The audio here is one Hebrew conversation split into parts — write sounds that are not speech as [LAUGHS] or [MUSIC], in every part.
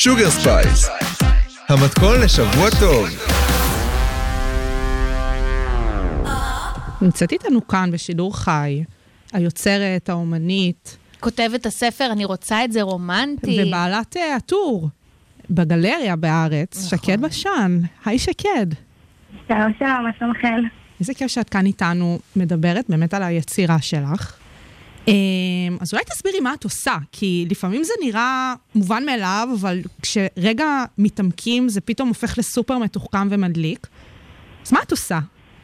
שוגר ספייס, המתכון לשבוע טוב. נמצאת איתנו כאן בשידור חי, היוצרת, האומנית. כותבת הספר, אני רוצה את זה רומנטי. ובעלת אה, הטור בגלריה בארץ, נכון. שקד בשן. היי שקד. שלום שלום, מה שלומכם? איזה כיף שאת כאן איתנו מדברת באמת על היצירה שלך. אמ, אז אולי תסבירי מה את עושה, כי לפעמים זה נראה מובן מאליו, אבל כשרגע מתעמקים זה פתאום הופך לסופר מתוחכם ומדליק. אז מה את עושה?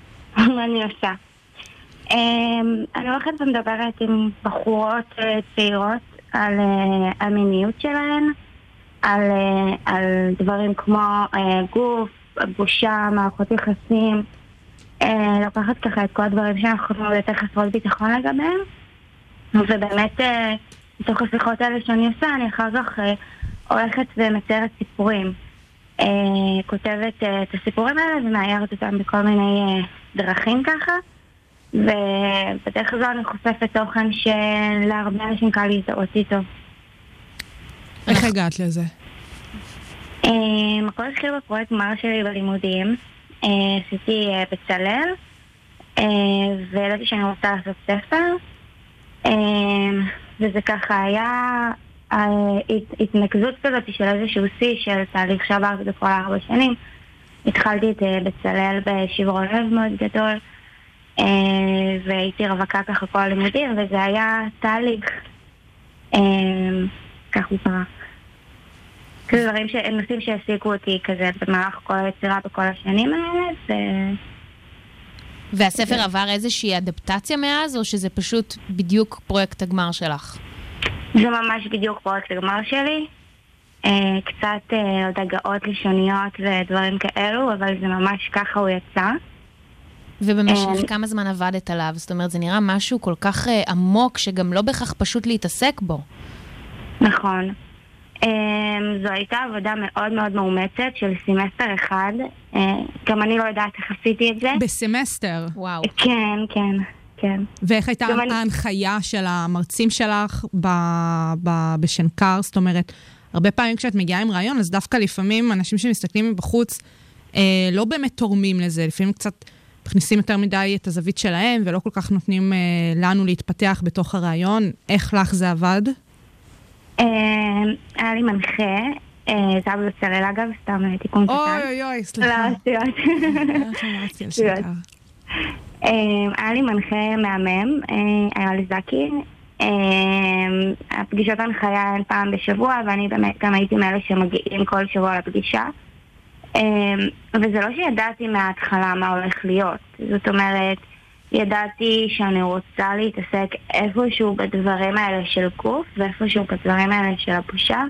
[LAUGHS] מה אני עושה? אמ, אני הולכת ומדברת עם בחורות אה, צעירות על אה, המיניות שלהן, על, אה, על דברים כמו גוף, בושה, מערכות יחסים. לוקחת ככה את כל הדברים שאנחנו יותר חסרות ביטחון לגביהם. ובאמת, מתוך השיחות האלה שאני עושה, אני אחר כך הולכת ומציירת סיפורים. כותבת את הסיפורים האלה ומאיירת אותם בכל מיני דרכים ככה. ובדרך הזו אני חושפת תוכן שלהרבה אנשים קל להזדהות איתו. איך הגעת לזה? הכל התחיל בפרויקט גמר שלי בלימודים. אה, עשיתי אה, בצלאל, אה, וידעתי שאני רוצה לעשות ספר. אמ, וזה ככה היה התנקזות כזאת של איזשהו שיא של תהליך שעברתי בכל ארבע שנים. התחלתי את בצלאל בשברון לב מאוד גדול. אה, והייתי רווקה ככה כל הלימודים, וזה היה תהליך. אה, כך הוא קרה. כזה דברים, נושאים שהעסיקו אותי כזה במהלך כל היצירה בכל השנים האלה. והספר עבר איזושהי אדפטציה מאז, או שזה פשוט בדיוק פרויקט הגמר שלך? זה ממש בדיוק פרויקט הגמר שלי. אה, קצת עוד הגאות לשוניות ודברים כאלו, אבל זה ממש ככה הוא יצא. ובמשך אה, כמה זמן עבדת עליו? זאת אומרת, זה נראה משהו כל כך עמוק, שגם לא בהכרח פשוט להתעסק בו. נכון. אמ, זו הייתה עבודה מאוד מאוד מאומצת של סמסטר אחד. אה, גם אני לא יודעת איך עשיתי את זה. בסמסטר? וואו. כן, כן. כן. ואיך הייתה ההנחיה אני... של המרצים שלך ב, ב, בשנקר? זאת אומרת, הרבה פעמים כשאת מגיעה עם רעיון, אז דווקא לפעמים אנשים שמסתכלים מבחוץ אה, לא באמת תורמים לזה, לפעמים קצת מכניסים יותר מדי את הזווית שלהם, ולא כל כך נותנים אה, לנו להתפתח בתוך הרעיון. איך לך זה עבד? אה, היה לי מנחה, אה, זה היה בצלאל אגב, סתם אה, תיקון קטן. אוי אוי אוי, סליחה. לא, שטויות. היה לי מנחה מהמם, היה לי זקי. הפגישות הנחיה הן פעם בשבוע, ואני באמת גם הייתי מאלה שמגיעים כל שבוע לפגישה. וזה לא שידעתי מההתחלה מה הולך להיות. זאת אומרת, ידעתי שאני רוצה להתעסק איפשהו בדברים האלה של גוף ואיפשהו בדברים האלה של הבושה.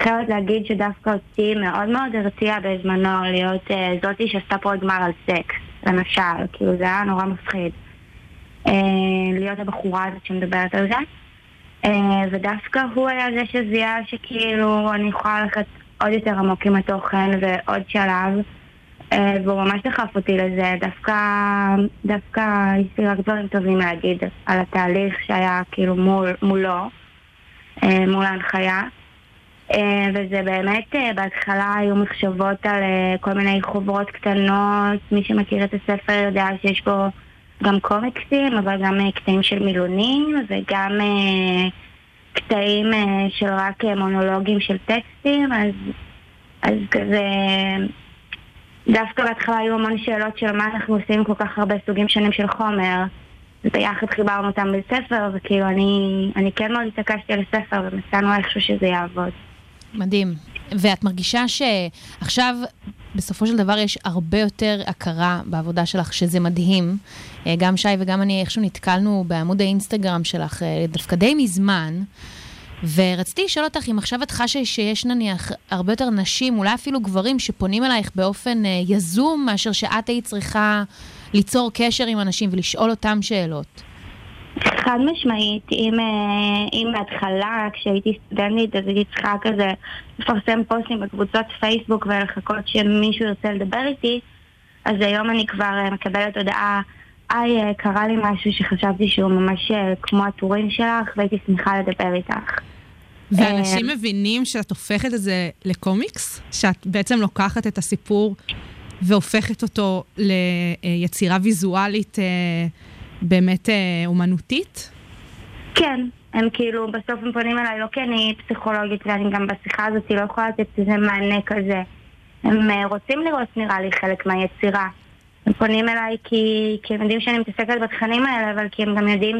חייבת להגיד שדווקא אותי מאוד מאוד הרתיע בזמנו להיות uh, זאתי שעשתה פה גמר על סקס, למשל, כאילו זה היה נורא מפחיד. Uh, להיות הבחורה הזאת שמדברת על זה. Uh, ודווקא הוא היה זה שזיהה שכאילו אני יכולה ללכת עוד יותר עמוק עם התוכן ועוד שלב. אה, והוא ממש דחף אותי לזה, דווקא, דווקא יש לי רק דברים טובים להגיד על התהליך שהיה כאילו מול, מולו, אה, מול ההנחיה. אה, וזה באמת, בהתחלה היו מחשבות על כל מיני חוברות קטנות, מי שמכיר את הספר יודע שיש בו גם קומיקסים, אבל גם קטעים של מילונים, וגם קטעים של רק מונולוגים של טקסטים, אז, אז כזה... דווקא בהתחלה היו המון שאלות של מה אנחנו עושים כל כך הרבה סוגים שונים של חומר. וביחד חיברנו אותם בספר, וכאילו אני, אני כן מאוד התעקשתי על הספר, ומצאנו איכשהו שזה יעבוד. מדהים. ואת מרגישה שעכשיו, בסופו של דבר, יש הרבה יותר הכרה בעבודה שלך, שזה מדהים. אה, גם שי וגם אני איכשהו נתקלנו בעמוד האינסטגרם שלך אה, דווקא די מזמן. ורציתי לשאול אותך אם עכשיו את חשה שיש נניח הרבה יותר נשים, אולי אפילו גברים, שפונים אלייך באופן אה, יזום, מאשר שאת היית צריכה ליצור קשר עם אנשים ולשאול אותם שאלות. חד משמעית, אם, אה, אם בהתחלה, כשהייתי סטודנטית, אז הייתי צריכה כזה לפרסם פוסטים בקבוצות פייסבוק ולחכות שמישהו ירצה לדבר איתי, אז היום אני כבר אה, מקבלת הודעה, היי, אה, קרה לי משהו שחשבתי שהוא ממש כמו הטורים שלך, והייתי שמחה לדבר איתך. ואנשים מבינים שאת הופכת את זה לקומיקס? שאת בעצם לוקחת את הסיפור והופכת אותו ליצירה ויזואלית באמת אומנותית? כן, הם כאילו, בסוף הם פונים אליי, לא כי אני פסיכולוגית ואני גם בשיחה הזאת לא יכולה לתת איזה מענה כזה. הם רוצים לראות, נראה לי, חלק מהיצירה. הם פונים אליי כי, כי הם יודעים שאני מתעסקת בתכנים האלה, אבל כי הם גם יודעים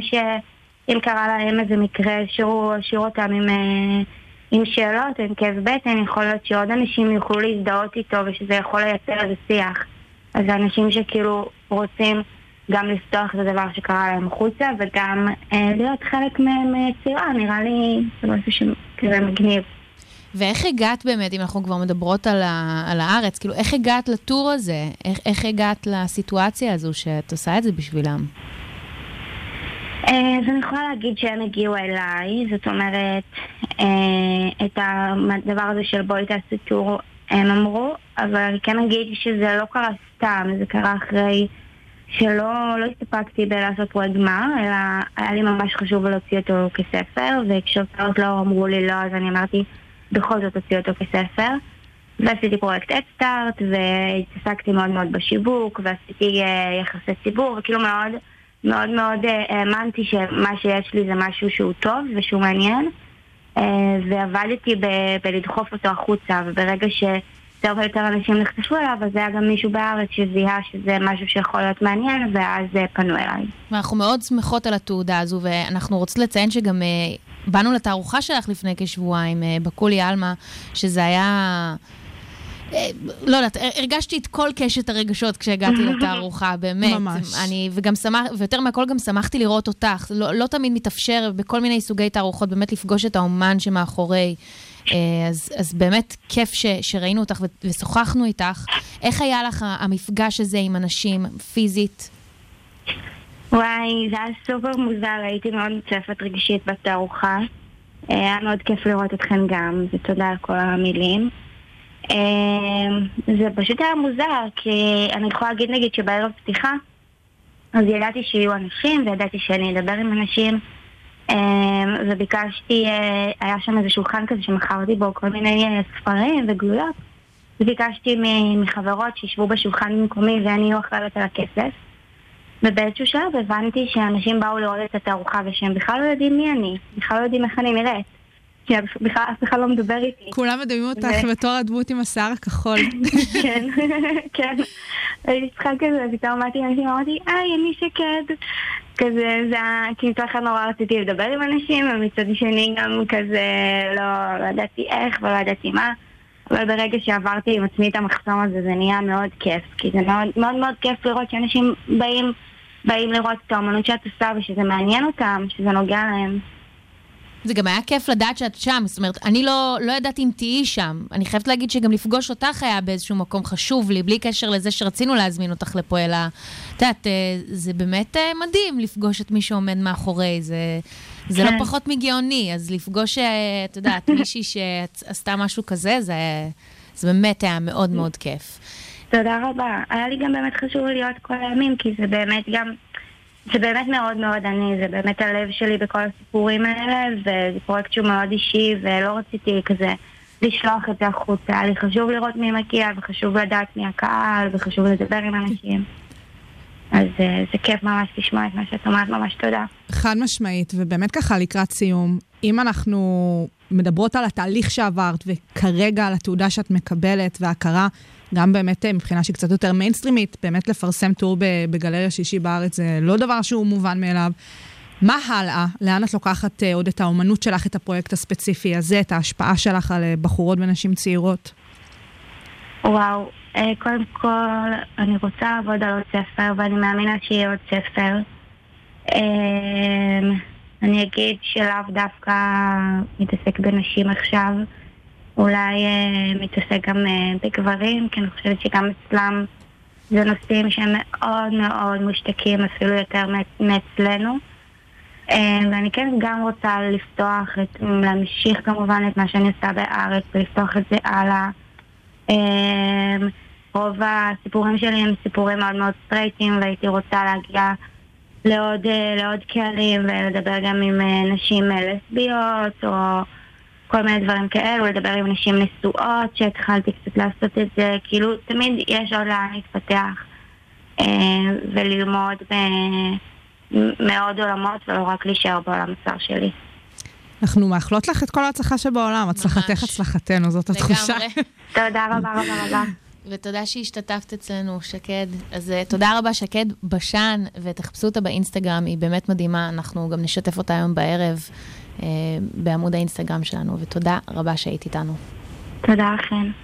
שאם קרה להם איזה מקרה, שהוא השאיר אותם עם, אה, עם שאלות, עם כאב בטן, יכול להיות שעוד אנשים יוכלו להזדהות איתו ושזה יכול לייצר איזה שיח. אז אנשים שכאילו רוצים גם לפתוח את הדבר שקרה להם החוצה וגם אה, להיות חלק מיצירה, נראה לי זה משהו שכזה מגניב. ואיך הגעת באמת, אם אנחנו כבר מדברות על, ה, על הארץ, כאילו, איך הגעת לטור הזה? איך, איך הגעת לסיטואציה הזו שאת עושה את זה בשבילם? אז אני יכולה להגיד שהם הגיעו אליי, זאת אומרת, אה, את הדבר הזה של בואי תעשי טור הם אמרו, אבל אני כן אגיד שזה לא קרה סתם, זה קרה אחרי שלא לא הסתפקתי בלעשות פרויקט גמר, אלא היה לי ממש חשוב להוציא אותו כספר, וכשהוצאות לא אמרו לי לא, אז אני אמרתי, בכל זאת הוציא אותו כספר. ועשיתי פרויקט אדסטארט, והתעסקתי מאוד מאוד בשיווק, ועשיתי uh, יחסי ציבור, וכאילו מאוד מאוד מאוד אה, האמנתי שמה שיש לי זה משהו שהוא טוב ושהוא מעניין, uh, ועבדתי ב- בלדחוף אותו החוצה, וברגע שיותר ויותר אנשים נחשפו אליו, אז היה גם מישהו בארץ שזיהה שזה משהו שיכול להיות מעניין, ואז uh, פנו אליי. ואנחנו מאוד שמחות על התעודה הזו, ואנחנו רוצים לציין שגם... באנו לתערוכה שלך לפני כשבועיים, בקולי עלמה, שזה היה... לא יודעת, הרגשתי את כל קשת הרגשות כשהגעתי [LAUGHS] לתערוכה, באמת. ממש. אני, וגם שמח, ויותר מהכל גם שמחתי לראות אותך. לא, לא תמיד מתאפשר בכל מיני סוגי תערוכות באמת לפגוש את האומן שמאחורי. אז, אז באמת כיף ש, שראינו אותך ושוחחנו איתך. איך היה לך המפגש הזה עם אנשים פיזית? וואי, זה היה סופר מוזר, הייתי מאוד מוצפת רגשית בתערוכה. היה מאוד כיף לראות אתכם גם, ותודה על כל המילים. זה פשוט היה מוזר, כי אני יכולה להגיד נגיד שבערב פתיחה, אז ידעתי שיהיו אנשים, וידעתי שאני אדבר עם אנשים, וביקשתי, היה שם איזה שולחן כזה שמכרתי בו כל מיני ספרים וגלויות, וביקשתי מחברות שישבו בשולחן במקומי ואני אהיה אחרת על הכסף. ובאיזשהו שלב הבנתי שאנשים באו לראות את התערוכה ושהם בכלל לא יודעים מי אני, בכלל לא יודעים איך אני נראית. כי בכלל אף אחד לא מדבר איתי. כולם מדמים אותך בתור הדמות עם השיער הכחול. [LAUGHS] כן, כן. הייתי צריכה כזה, פתאום אמרתי לאנשים, אמרתי, היי, אני שקד. כזה, זה היה, כי מצד אחד נורא רציתי לדבר עם אנשים, ומצד שני גם כזה, לא, לא ידעתי איך ולא ידעתי מה. אבל ברגע שעברתי עם עצמי את המחסום הזה, זה נהיה מאוד כיף. כי זה מאוד מאוד, מאוד כיף לראות שאנשים באים, באים לראות את האמנות שאת עושה ושזה מעניין אותם, שזה נוגע להם. זה גם היה כיף לדעת שאת שם, זאת אומרת, אני לא, לא ידעתי אם תהיי שם. אני חייבת להגיד שגם לפגוש אותך היה באיזשהו מקום חשוב לי, בלי קשר לזה שרצינו להזמין אותך לפה, אלא, את יודעת, זה באמת מדהים לפגוש את מי שעומד מאחורי, זה, זה כן. לא פחות מגאוני, אז לפגוש, את יודעת, [LAUGHS] מישהי שעשתה משהו כזה, זה, זה באמת היה מאוד מאוד כיף. תודה רבה. היה לי גם באמת חשוב להיות כל הימים, כי זה באמת גם... זה באמת מאוד מאוד אני, זה באמת הלב שלי בכל הסיפורים האלה, וזה פרויקט שהוא מאוד אישי, ולא רציתי כזה לשלוח את זה החוצה. היה לי חשוב לראות מי מגיע, וחשוב לדעת מי הקהל, וחשוב לדבר עם אנשים. אז זה כיף ממש לשמוע את מה שאת אומרת, ממש תודה. חד משמעית, ובאמת ככה לקראת סיום, אם אנחנו מדברות על התהליך שעברת, וכרגע על התעודה שאת מקבלת וההכרה, גם באמת מבחינה שהיא קצת יותר מיינסטרימית, באמת לפרסם טור בגלריה שישי בארץ זה לא דבר שהוא מובן מאליו. מה הלאה? לאן את לוקחת עוד את האומנות שלך, את הפרויקט הספציפי הזה, את ההשפעה שלך על בחורות ונשים צעירות? וואו, קודם כל, אני רוצה לעבוד על עוד ספר, ואני מאמינה שיהיה עוד ספר. אני אגיד שלאו דווקא מתעסק בנשים עכשיו. אולי אה, מתעסק גם אה, בגברים, כי אני חושבת שגם אצלם זה נושאים שהם מאוד מאוד מושתקים, אפילו יותר מאצלנו. אה, ואני כן גם רוצה לפתוח, את, להמשיך כמובן את מה שאני עושה בארץ ולפתוח את זה הלאה. אה, רוב הסיפורים שלי הם סיפורים מאוד מאוד סטרייטים והייתי רוצה להגיע לעוד, אה, לעוד קהלים ולדבר גם עם אה, נשים לסביות או... כל מיני דברים כאלו, לדבר עם נשים נשואות, שהתחלתי קצת לעשות את זה, כאילו תמיד יש עוד לאן להתפתח אה, וללמוד מעוד עולמות ולא רק להישאר בעולם הצר שלי. אנחנו מאחלות לך את כל ההצלחה שבעולם, הצלחתך הצלחתנו, זאת התחושה. תודה רבה רבה רבה. ותודה שהשתתפת אצלנו, שקד. אז uh, תודה רבה, שקד בשן, ותחפשו אותה באינסטגרם, היא באמת מדהימה. אנחנו גם נשתף אותה היום בערב בעמוד האינסטגרם שלנו, ותודה רבה שהיית איתנו. תודה לכם.